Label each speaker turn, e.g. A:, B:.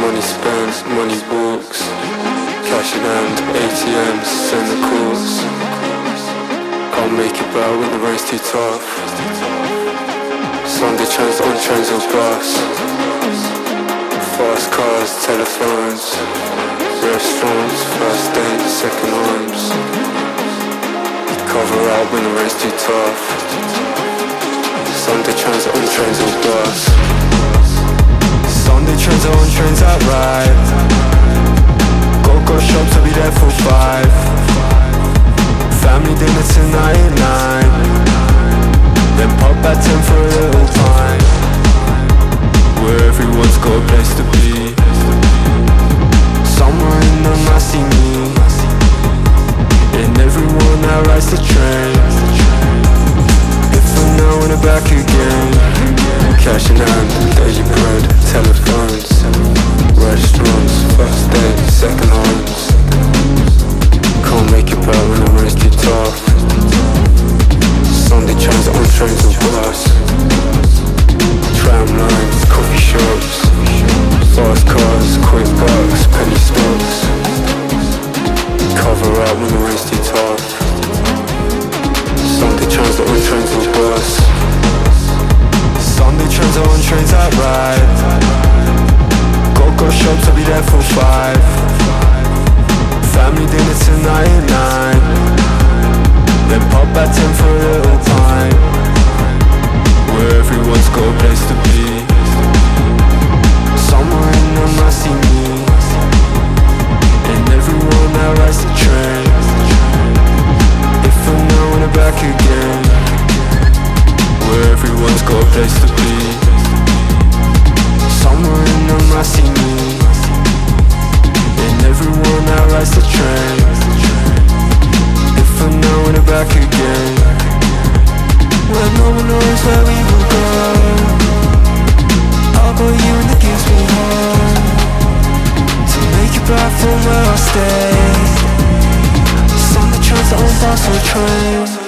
A: money spent, money walks. Cash in hand, ATMs, send the calls. Can't make it back when the rain's too tough. Sunday trains on trains or bus. Fast cars, telephones. Restaurants, first dates, second homes. Cover out when the rain's too tough. Sunday trains on trains or bus. Trains on oh, trains that ride. Go go shops, I'll be there for five. Family dinner tonight at nine. Then pop at ten for a little pint. Where everyone's got a place to be. Somewhere in them I me. And everyone that rides the train. If I'm now in the back again. Cash in hand, restaurants, first date, second homes. Can't make it back when too tough. Sunday trains on trains. Tram lines, coffee shops, Got a place to be. Somewhere in them I see me. And everyone that rides the train. If I'm now in the back again. When no one knows where we will go. I'll go you and the gives me home. To make it back from where I stay. Sun the trains on bus or train.